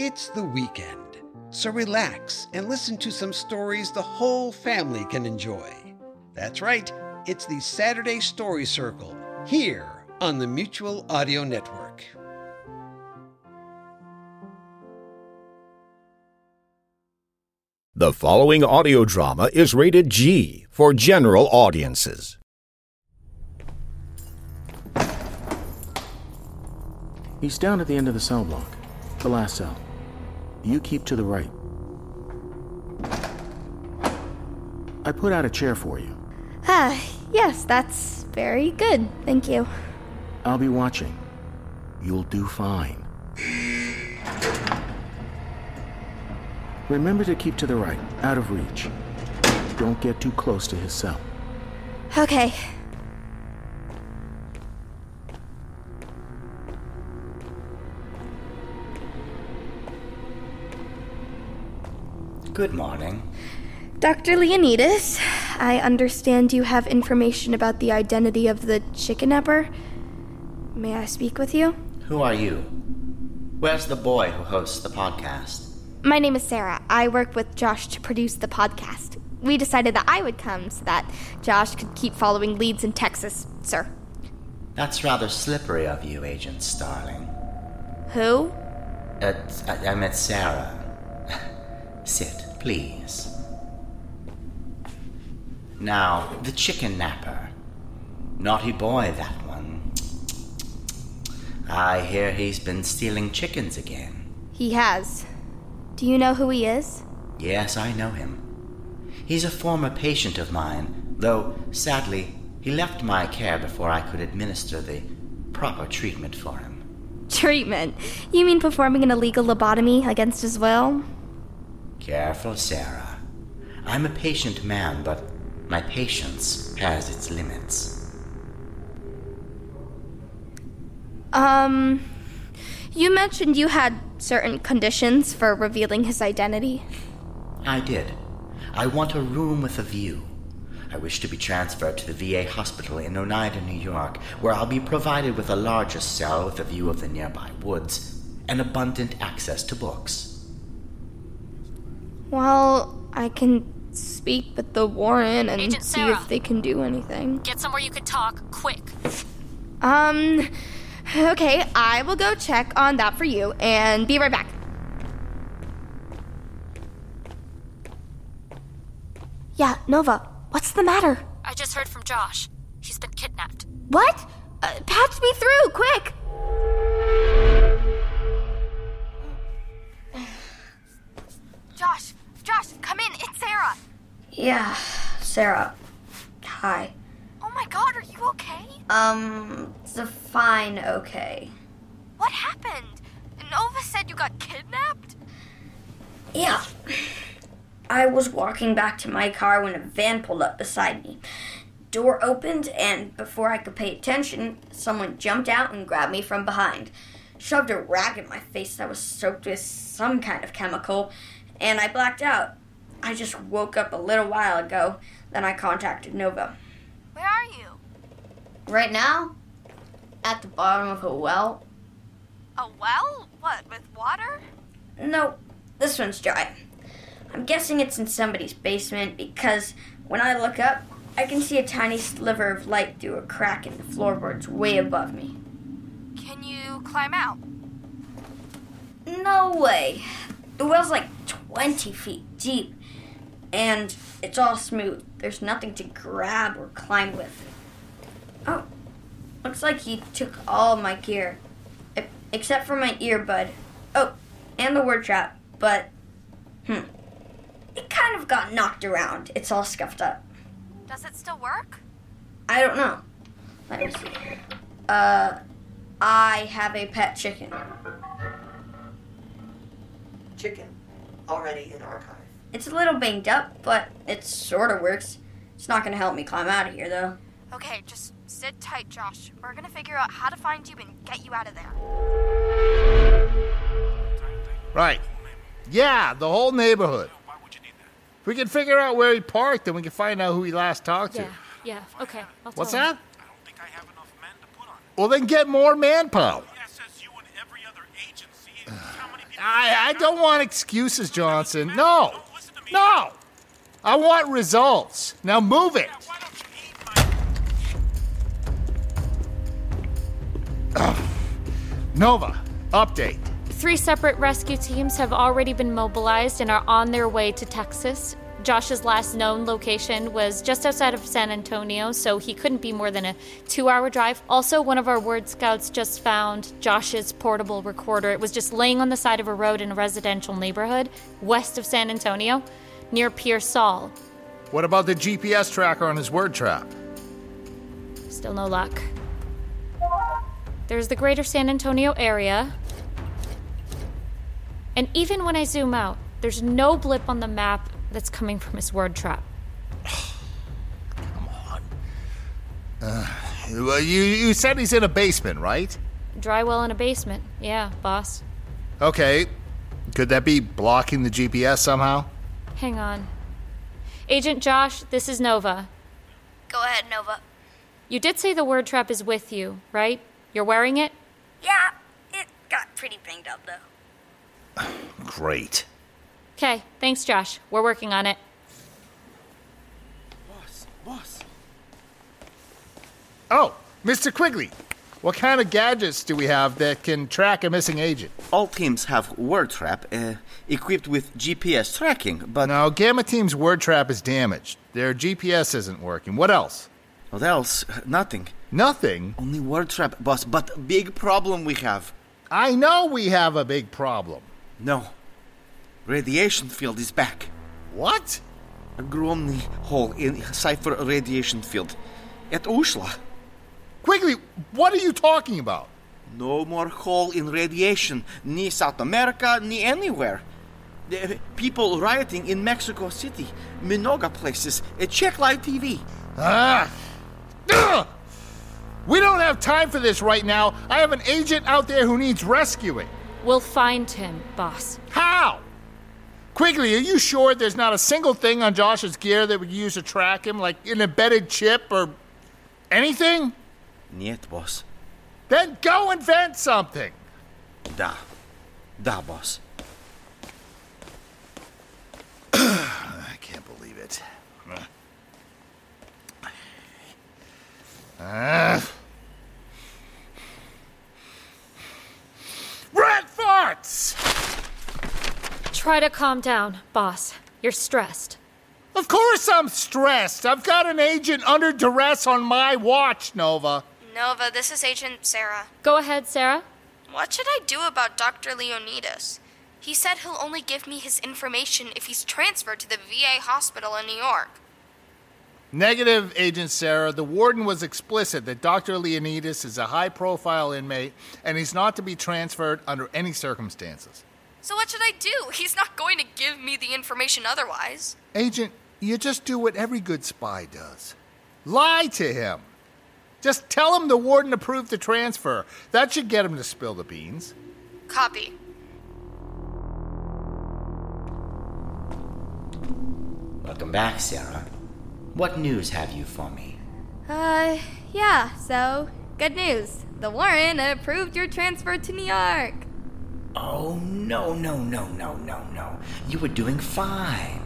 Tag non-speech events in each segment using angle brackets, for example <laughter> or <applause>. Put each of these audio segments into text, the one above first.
It's the weekend, so relax and listen to some stories the whole family can enjoy. That's right, it's the Saturday Story Circle here on the Mutual Audio Network. The following audio drama is rated G for general audiences. He's down at the end of the cell block, the last cell. You keep to the right. I put out a chair for you. Ah, yes, that's very good. Thank you. I'll be watching. You'll do fine. Remember to keep to the right, out of reach. Don't get too close to his cell. Okay. Good morning. Dr. Leonidas, I understand you have information about the identity of the chickennapper. May I speak with you? Who are you? Where's the boy who hosts the podcast? My name is Sarah. I work with Josh to produce the podcast. We decided that I would come so that Josh could keep following leads in Texas, sir. That's rather slippery of you, Agent Starling. Who? Uh, I, I met Sarah. <laughs> Sit, please. Now, the chicken napper. Naughty boy, that one. I hear he's been stealing chickens again. He has. Do you know who he is? Yes, I know him. He's a former patient of mine, though, sadly, he left my care before I could administer the proper treatment for him. Treatment? You mean performing an illegal lobotomy against his will? Careful, Sarah. I'm a patient man, but my patience has its limits. Um, you mentioned you had certain conditions for revealing his identity. I did. I want a room with a view. I wish to be transferred to the VA hospital in Oneida, New York, where I'll be provided with a larger cell with a view of the nearby woods and abundant access to books. Well, I can speak with the Warren and Agent see Sarah. if they can do anything. Get somewhere you can talk, quick. Um, okay, I will go check on that for you and be right back. Yeah, Nova, what's the matter? I just heard from Josh. He's been kidnapped. What? Uh, patch me through, quick! Josh, Josh, come in. It's Sarah. Yeah, Sarah. Hi. Oh my god, are you okay? Um, it's a fine okay. What happened? Nova said you got kidnapped? Yeah. I was walking back to my car when a van pulled up beside me. Door opened, and before I could pay attention, someone jumped out and grabbed me from behind. Shoved a rag in my face that was soaked with some kind of chemical, and I blacked out. I just woke up a little while ago, then I contacted Nova. Where are you? Right now, at the bottom of a well. A well? What, with water? No, this one's dry. I'm guessing it's in somebody's basement because when I look up, I can see a tiny sliver of light through a crack in the floorboards way above me. Can you climb out? No way. The well's like 20 feet deep, and it's all smooth. There's nothing to grab or climb with. Oh, looks like he took all my gear, except for my earbud. Oh, and the word trap, but, hmm. It kind of got knocked around. It's all scuffed up. Does it still work? I don't know. Let me see. Uh, I have a pet chicken. Chicken. Already in archive. It's a little banged up, but it sort of works. It's not gonna help me climb out of here, though. Okay, just sit tight, Josh. We're gonna figure out how to find you and get you out of there. Right. Yeah, the whole neighborhood. If we can figure out where he parked, then we can find out who he last talked to. Yeah, yeah, okay. I'll What's tell him. that? Well, then get more manpower. <sighs> I, I don't want excuses, Johnson. No. No. I want results. Now move it. Nova, update. Three separate rescue teams have already been mobilized and are on their way to Texas. Josh's last known location was just outside of San Antonio, so he couldn't be more than a two hour drive. Also, one of our word scouts just found Josh's portable recorder. It was just laying on the side of a road in a residential neighborhood west of San Antonio, near Pearsall. What about the GPS tracker on his word trap? Still no luck. There's the greater San Antonio area. And even when I zoom out, there's no blip on the map that's coming from his word trap. Come on. Uh, well, you, you said he's in a basement, right? Dry well in a basement. Yeah, boss. Okay. Could that be blocking the GPS somehow? Hang on. Agent Josh, this is Nova. Go ahead, Nova. You did say the word trap is with you, right? You're wearing it? Yeah, it got pretty banged up, though. <sighs> Great. Okay, thanks, Josh. We're working on it. Boss, boss. Oh, Mr. Quigley. What kind of gadgets do we have that can track a missing agent? All teams have word trap uh, equipped with GPS tracking, but No, Gamma Team's word trap is damaged. Their GPS isn't working. What else? what else? Nothing. Nothing. Only word trap, boss. But big problem we have. I know we have a big problem. No. Radiation field is back. What? A Gromny hole in Cipher radiation field. At Ushla. Quigley, what are you talking about? No more hole in radiation, ni South America, ni anywhere. The people rioting in Mexico City, Minoga places. Check live TV. Ah! Ugh! We don't have time for this right now. I have an agent out there who needs rescuing. We'll find him, boss. How? Quigley, are you sure there's not a single thing on Josh's gear that we use to track him, like an embedded chip or anything? Niet, boss. Then go invent something. Da. Da, boss. I can't believe it. Ah. Rat farts! Try to calm down, boss. You're stressed. Of course I'm stressed. I've got an agent under duress on my watch, Nova. Nova, this is Agent Sarah. Go ahead, Sarah. What should I do about Dr. Leonidas? He said he'll only give me his information if he's transferred to the VA hospital in New York. Negative, Agent Sarah. The warden was explicit that Dr. Leonidas is a high profile inmate and he's not to be transferred under any circumstances. So what should I do? He's not going to give me the information otherwise. Agent, you just do what every good spy does lie to him. Just tell him the warden approved the transfer. That should get him to spill the beans. Copy. Welcome back, Sarah. What news have you for me? Uh, yeah, so, good news. The Warren approved your transfer to New York. Oh, no, no, no, no, no, no. You were doing fine.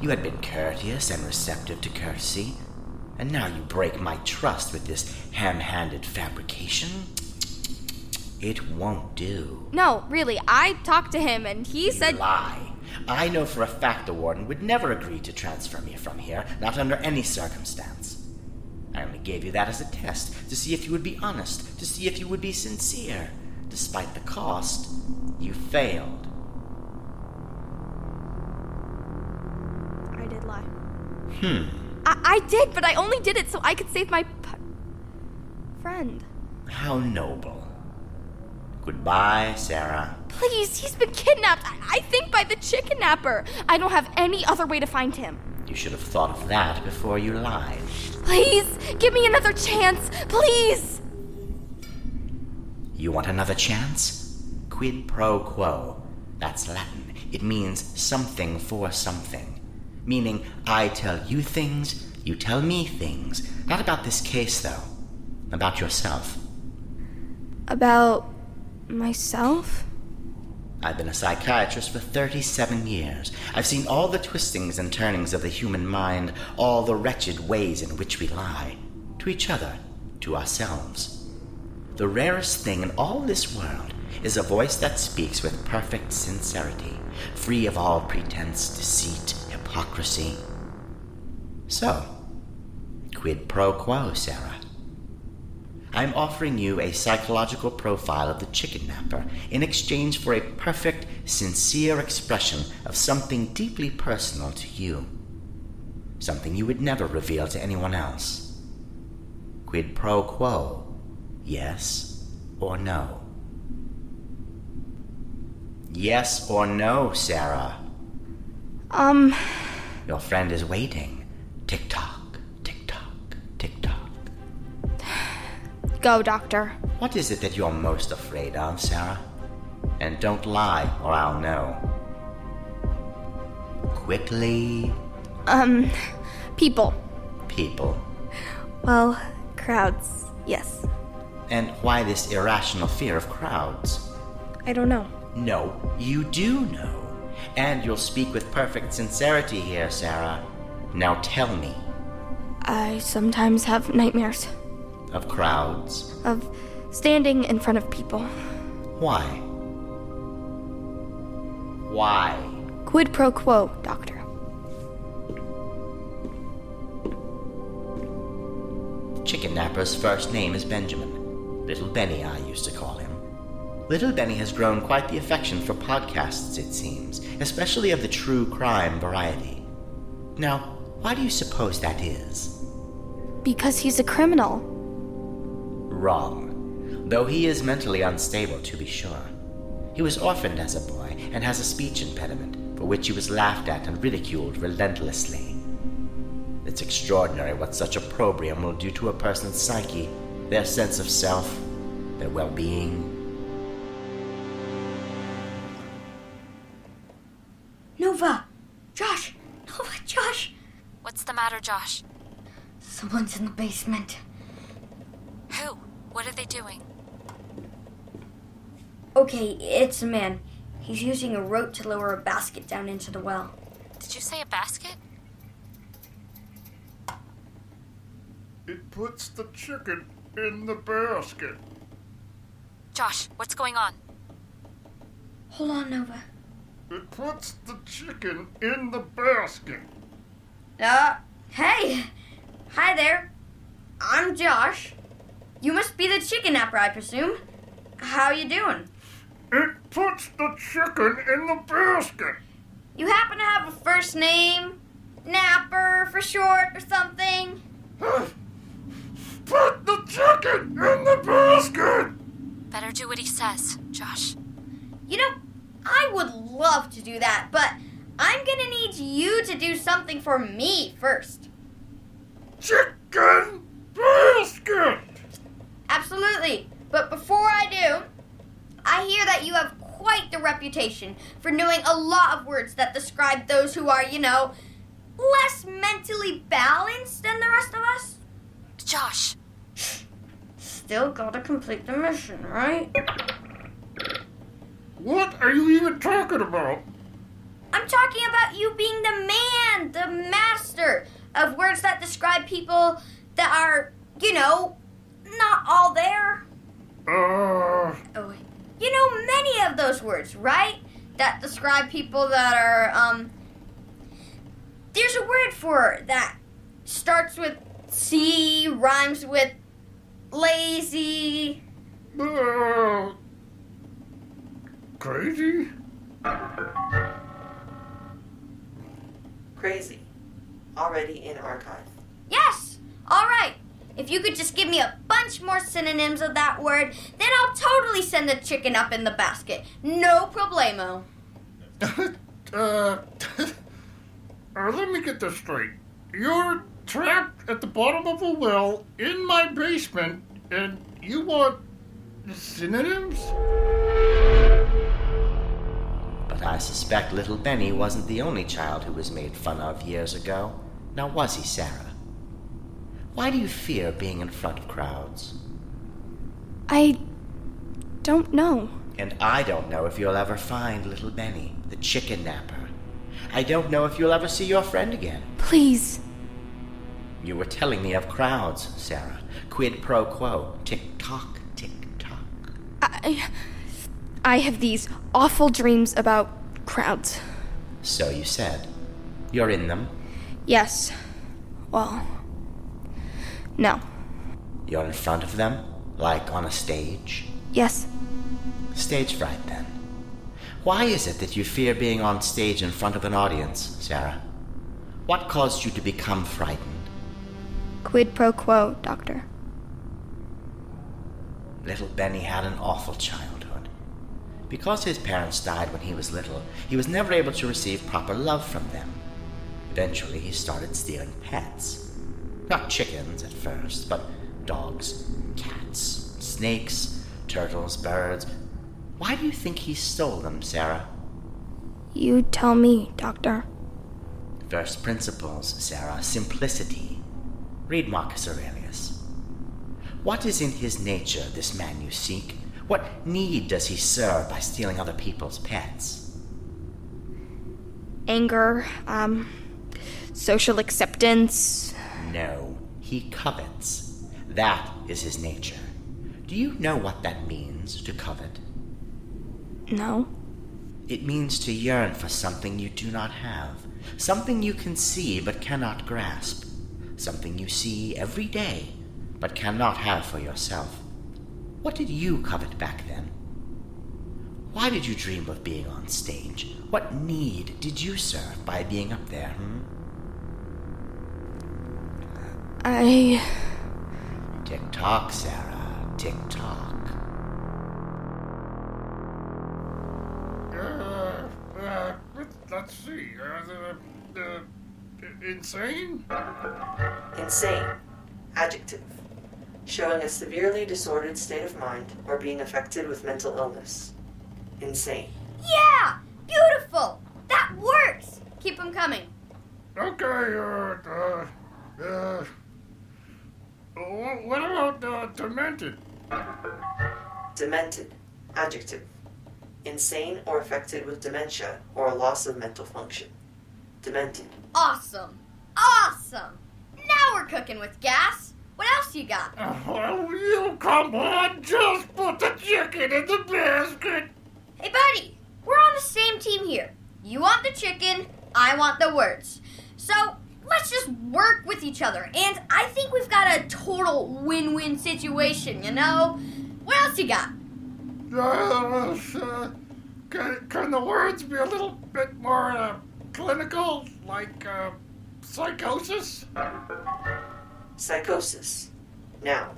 You had been courteous and receptive to courtesy, and now you break my trust with this ham handed fabrication? It won't do. No, really, I talked to him and he You said. lie. I know for a fact the warden would never agree to transfer me from here, not under any circumstance. I only gave you that as a test, to see if you would be honest, to see if you would be sincere. Despite the cost, you failed. I did lie. Hmm. I, I did, but I only did it so I could save my p- friend. How noble. Goodbye, Sarah. Please, he's been kidnapped. I, I think by the chicken napper. I don't have any other way to find him. You should have thought of that before you lied. Please, give me another chance. Please. You want another chance? Quid pro quo. That's Latin. It means something for something. Meaning, I tell you things, you tell me things. Not about this case, though. About yourself. About myself? I've been a psychiatrist for 37 years. I've seen all the twistings and turnings of the human mind, all the wretched ways in which we lie. To each other, to ourselves. The rarest thing in all this world is a voice that speaks with perfect sincerity, free of all pretense, deceit, hypocrisy. So, quid pro quo, Sarah? I'm offering you a psychological profile of the chicken napper in exchange for a perfect, sincere expression of something deeply personal to you. Something you would never reveal to anyone else. Quid pro quo, yes or no? Yes or no, Sarah? Um. Your friend is waiting. Tick tock. tick tock, tick tock. Go, Doctor. What is it that you're most afraid of, Sarah? And don't lie, or I'll know. Quickly. Um, people. People. Well, crowds, yes. And why this irrational fear of crowds? I don't know. No, you do know. And you'll speak with perfect sincerity here, Sarah. Now tell me. I sometimes have nightmares. Of crowds? Of standing in front of people. Why? Why? Quid pro quo, Doctor. Chicken Napper's first name is Benjamin. Little Benny, I used to call him. Little Benny has grown quite the affection for podcasts, it seems, especially of the true crime variety. Now, why do you suppose that is? Because he's a criminal. Wrong. Though he is mentally unstable, to be sure. He was orphaned as a boy and has a speech impediment, for which he was laughed at and ridiculed relentlessly. It's extraordinary what such opprobrium will do to a person's psyche, their sense of self, their well being. Nova! Josh! Nova, Josh! What's the matter, Josh? Someone's in the basement. Who? What are they doing? Okay, it's a man. He's using a rope to lower a basket down into the well. Did you say a basket? It puts the chicken in the basket. Josh, what's going on? Hold on, Nova. It puts the chicken in the basket. Uh, hey! Hi there. I'm Josh. You must be the chicken napper, I presume. How you doing? It puts the chicken in the basket. You happen to have a first name? Napper for short or something? Put the chicken in the basket! Better do what he says, Josh. You know, I would love to do that, but I'm gonna need you to do something for me first. Chicken basket! Absolutely. But before I do, I hear that you have quite the reputation for knowing a lot of words that describe those who are, you know, less mentally balanced than the rest of us. Josh. Still gotta complete the mission, right? What are you even talking about? I'm talking about you being the man, the master of words that describe people that are, you know, not all there. Uh. Oh, you know many of those words, right? That describe people that are, um. There's a word for that starts with C, rhymes with lazy. Uh, crazy? Crazy. Already in archive. Yes! Alright! If you could just give me a bunch bunch more synonyms of that word, then I'll totally send the chicken up in the basket. No problemo. <laughs> Uh, <laughs> uh, let me get this straight. You're trapped at the bottom of a well in my basement, and you want synonyms? But I suspect little Benny wasn't the only child who was made fun of years ago. Now was he, Sarah? Why do you fear being in front of crowds? I don't know. And I don't know if you'll ever find little Benny, the chicken napper. I don't know if you'll ever see your friend again. Please. You were telling me of crowds, Sarah. Quid pro quo. Tick tock, tick tock. I. I have these awful dreams about crowds. So you said. You're in them? Yes. Well. No. You're in front of them? Like on a stage? Yes. Stage fright, then. Why is it that you fear being on stage in front of an audience, Sarah? What caused you to become frightened? Quid pro quo, Doctor. Little Benny had an awful childhood. Because his parents died when he was little, he was never able to receive proper love from them. Eventually, he started stealing pets. Not chickens at first, but dogs, cats, snakes, turtles, birds. Why do you think he stole them, Sarah? You tell me, Doctor. First principles, Sarah. Simplicity. Read Marcus Aurelius. What is in his nature, this man you seek? What need does he serve by stealing other people's pets? Anger, um, social acceptance. No, he covets. That is his nature. Do you know what that means, to covet? No. It means to yearn for something you do not have, something you can see but cannot grasp, something you see every day but cannot have for yourself. What did you covet back then? Why did you dream of being on stage? What need did you serve by being up there, hmm? I. Tick tock, Sarah. Tick tock. Uh, uh, let's see. Uh, uh, insane? Insane. Adjective. Showing a severely disordered state of mind or being affected with mental illness. Insane. Yeah! Beautiful! That works! Keep them coming. Okay, uh, uh, uh, what about uh, demented? Demented. Adjective. Insane or affected with dementia or a loss of mental function. Demented. Awesome! Awesome! Now we're cooking with gas. What else you got? <laughs> Oh, you come on, just put the chicken in the basket. Hey, buddy, we're on the same team here. You want the chicken, I want the words. So let's just work with each other. And I think we've got a total win win situation, you know? What else you got? Uh, uh, can, can the words be a little bit more uh, clinical, like uh, psychosis? Psychosis. Noun.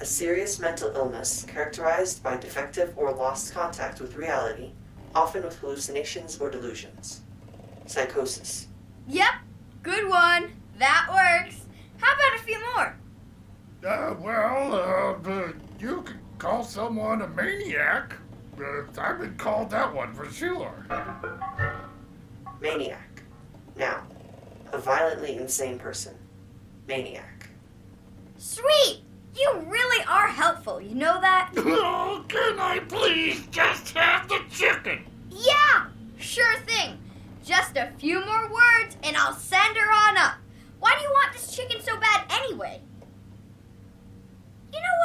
A serious mental illness characterized by defective or lost contact with reality, often with hallucinations or delusions. Psychosis. Yep, good one. That works. How about a few more? Uh, well, uh, uh, you could call someone a maniac. Uh, I've been called that one for sure. Maniac. Now, A violently insane person. Maniac. Sweet! You really are helpful, you know that? <laughs> Oh, can I please just have the chicken? Yeah, sure thing. Just a few more words and I'll send her on up. Why do you want this chicken so bad anyway? You know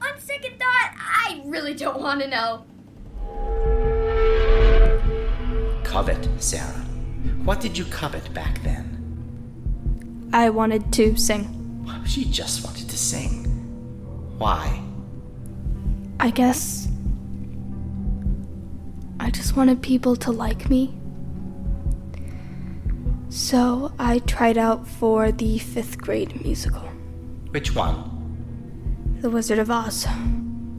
what? On second thought, I really don't want to know. Covet, Sarah. What did you covet back then? I wanted to sing. She just wanted to sing. Why? I guess. I just wanted people to like me. So I tried out for the fifth grade musical. Which one? The Wizard of Oz.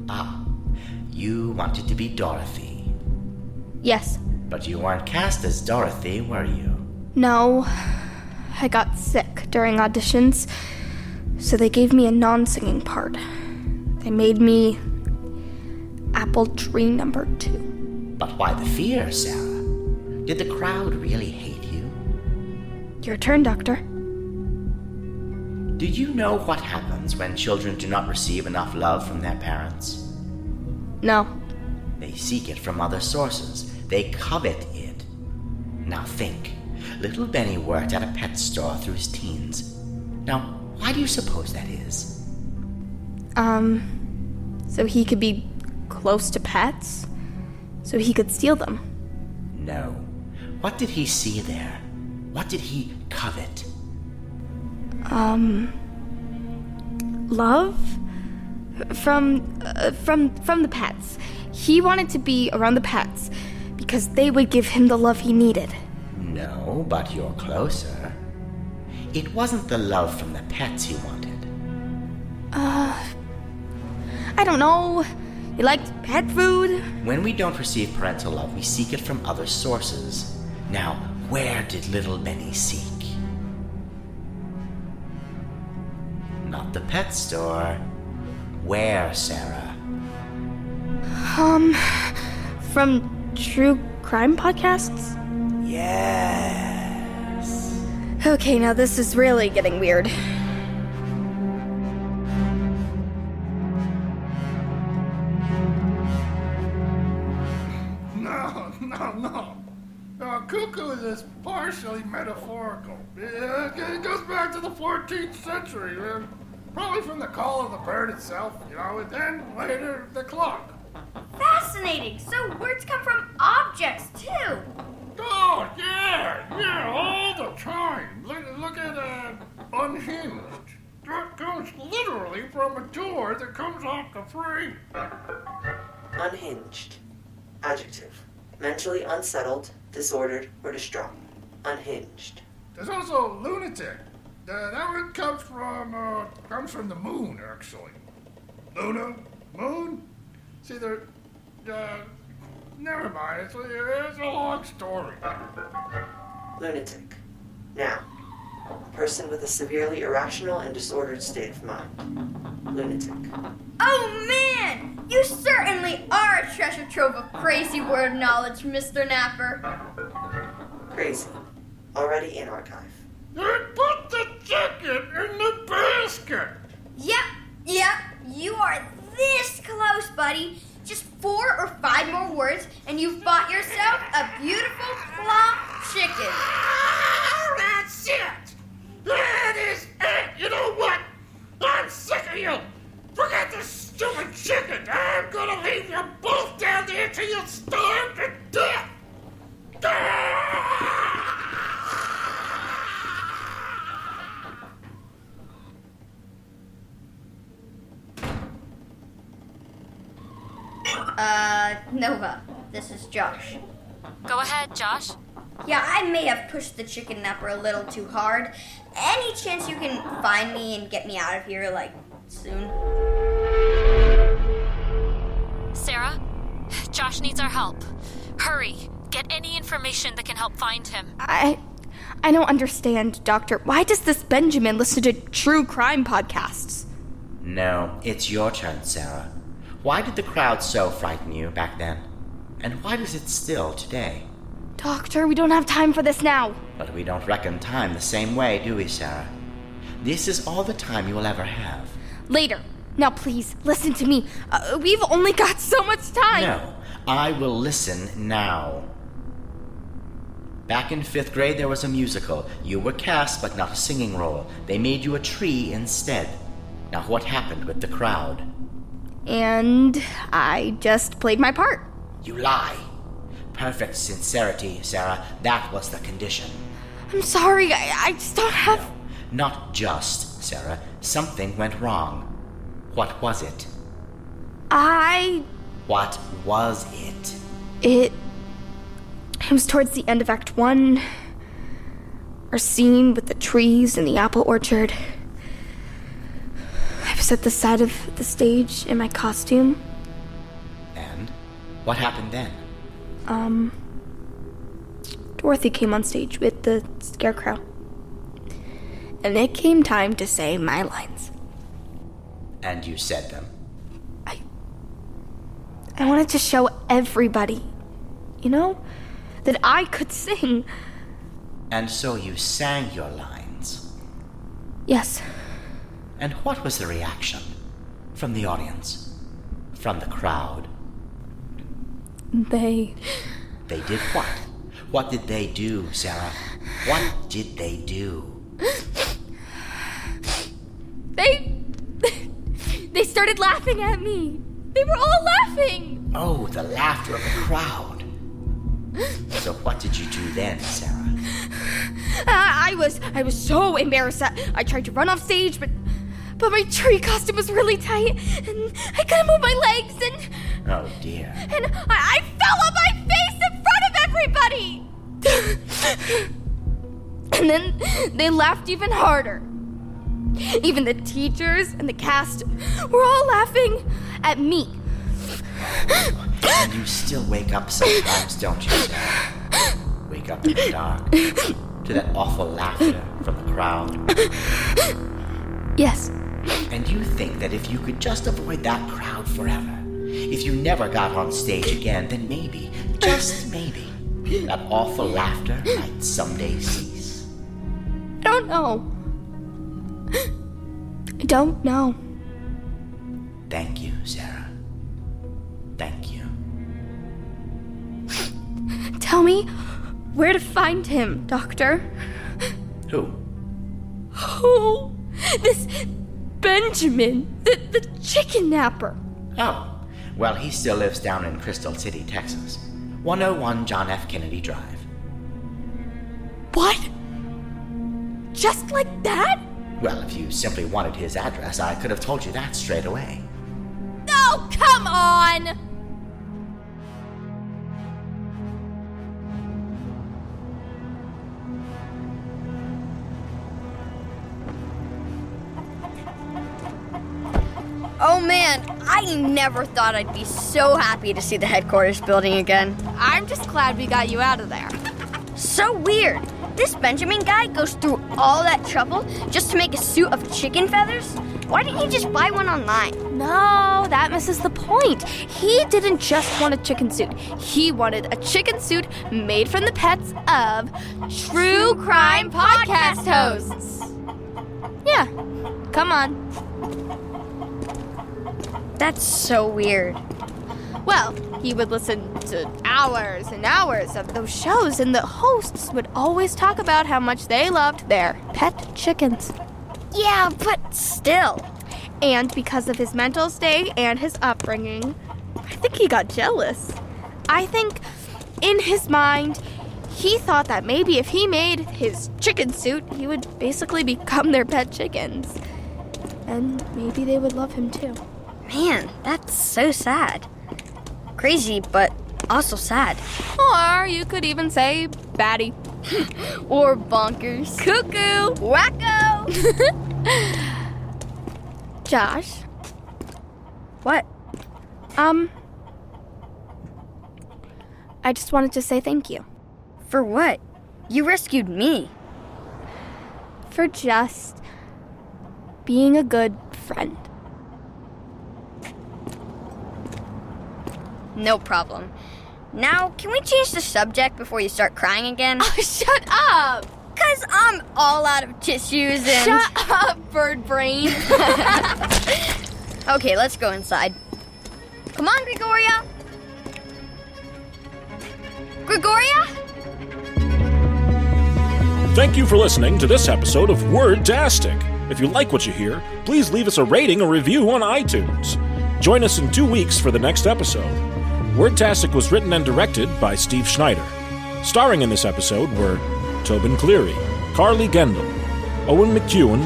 Ah, you wanted to be Dorothy. Yes. But you weren't cast as Dorothy, were you? No. I got sick during auditions, so they gave me a non singing part. They made me apple tree number two. But why the fear, Sarah? Did the crowd really hate you? Your turn, Doctor. Do you know what happens when children do not receive enough love from their parents? No. They seek it from other sources. They covet it. Now think. Little Benny worked at a pet store through his teens. Now, why do you suppose that is? Um, so he could be close to pets? So he could steal them? No. What did he see there? What did he covet? Um, love from uh, from from the pets. He wanted to be around the pets because they would give him the love he needed. No, but you're closer. It wasn't the love from the pets he wanted. Uh, I don't know. He liked pet food. When we don't receive parental love, we seek it from other sources. Now, where did little Benny seek? Not the pet store. Where, Sarah? Um, from true crime podcasts? Yes. Okay, now this is really getting weird. No, no, no. No, cuckoo is partially metaphorical. It, goes back to the 14th century, probably from the call of the bird itself, you know, and then later the clock. Fascinating. So words come from objects too. Oh, yeah, yeah, all the time. Look, look at uh, unhinged. That comes literally from a door that comes off the frame. Unhinged. Adjective. Mentally unsettled, disordered, or distraught. Unhinged. There's also lunatic. Uh, that one comes from uh, comes from the moon, actually. Luna, moon. See, they're uh, never mind. It's, it's a long story. Lunatic. Now, A person with a severely irrational and disordered state of mind. Lunatic. Oh man! You certainly are a treasure trove of crazy word knowledge, Mr. Napper. Crazy. Already in archive. And put the chicken in the basket. Yep, yep. You are this close, buddy. Just four or five more words, and you've bought yourself a beautiful plump chicken. Ah, that's it. That is it. You know what? I'm sick of you. Forget this stupid chicken. I'm gonna leave you both down there till you starve to death. Uh, Nova, this is Josh. Go ahead, Josh. Yeah, I may have pushed the chicken napper a little too hard. Any chance you can find me and get me out of here, like, soon? Sarah, Josh needs our help. Hurry, get any information that can help find him. I I don't understand, Doctor. Why does this Benjamin listen to true crime podcasts? No, it's your turn, Sarah. Why did the crowd so frighten you back then? And why does it still today? Doctor, we don't have time for this now. But we don't reckon time the same way, do we, Sarah? This is all the time you will ever have. Later. Now, please, listen to me. Uh, we've only got so much time. No, I will listen now. Back in fifth grade, there was a musical. You were cast, but not a singing role. They made you a tree instead. Now, what happened with the crowd? And I just played my part. You lie. Perfect sincerity, Sarah. That was the condition. I'm sorry, I, I just don't have. No, not just, Sarah. Something went wrong. What was it? I. What was it? It. It was towards the end of Act One. Our scene with the trees and the apple orchard. I was was at the side of the stage in my costume. And? What happened then? Um. Dorothy came on stage with the scarecrow. And it came time to say my lines. And you said them. I I wanted to show everybody, you know, that I could sing. And so you sang your lines. Yes. And what was the reaction? From the audience? From the crowd? They. They did what? What did they do, Sarah? What did they do? They. They started laughing at me. They were all laughing. Oh, the laughter of the crowd. So what did you do then, Sarah? I, I was I was so embarrassed that I tried to run off stage, but but my tree costume was really tight, and I couldn't move my legs, and Oh dear. and I, I fell on my face in front of everybody. and then they laughed even harder. Even the teachers and the cast were all laughing at me. And you still wake up sometimes, don't you, Sarah? Wake up in the dark to that awful laughter from the crowd. Yes. And you think that if you could just avoid that crowd forever, if you never got on stage again, then maybe, just maybe, that awful laughter might someday cease. I don't know. I don't know. Thank you, Sarah. Thank you. Tell me where to find him, Doctor. Who? Who? This Benjamin, the, the chicken napper. Oh, well, he still lives down in Crystal City, Texas. 101 John F. Kennedy Drive. What? Just like that? Well, if you simply wanted his address, I could have told you that straight away. Oh, come on! I never thought I'd be so happy to see the headquarters building again. I'm just glad we got you out of there. So weird. This Benjamin guy goes through all that trouble just to make a suit of chicken feathers? Why didn't you just buy one online? No, that misses the point. He didn't just want a chicken suit. He wanted a chicken suit made from the pets of true crime podcast hosts. Yeah, come on. That's so weird. Well, he would listen to hours and hours of those shows, and the hosts would always talk about how much they loved their pet chickens. Yeah, but still. And because of his mental state and his upbringing, I think he got jealous. I think in his mind, he thought that maybe if he made his chicken suit, he would basically become their pet chickens. And maybe they would love him too. Man, that's so sad. Crazy, but also sad. Or you could even say batty. <laughs> or bonkers. Cuckoo! Wacko! <laughs> Josh, what? um, I just wanted to say thank you For what? You rescued me. for just being a good friend. No problem. Now, can we change the subject before you start crying again? <laughs> Oh, shut up! Cause I'm all out of tissues and. Shut up, bird brain. <laughs> <laughs> okay, let's go inside. Come on, Gregoria. Gregoria? Thank you for listening to this episode of Wordtastic. If you like what you hear, please leave us a rating or review on iTunes. Join us in two weeks for the next episode. Wordtastic was written and directed by Steve Schneider. Starring in this episode were Tobin Cleary, Carly Gendel, Owen McEwen,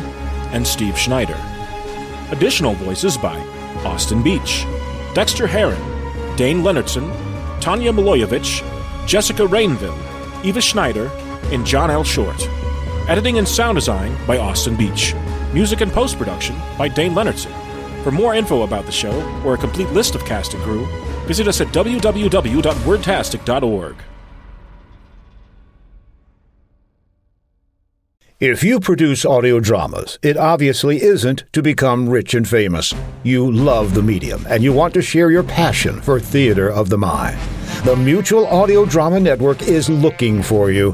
and Steve Schneider. Additional voices by Austin Beach, Dexter Heron, Dane Leonardson, Tanya Milojevic, Jessica Rainville, Eva Schneider, and John L. Short. Editing and sound design by Austin Beach. Music and post production by Dane Leonardson. For more info about the show or a complete list of cast and crew, visit us at www.wordtastic.org. If you produce audio dramas, it obviously isn't to become rich and famous. You love the medium and you want to share your passion for theater of the mind. The Mutual Audio Drama Network is looking for you.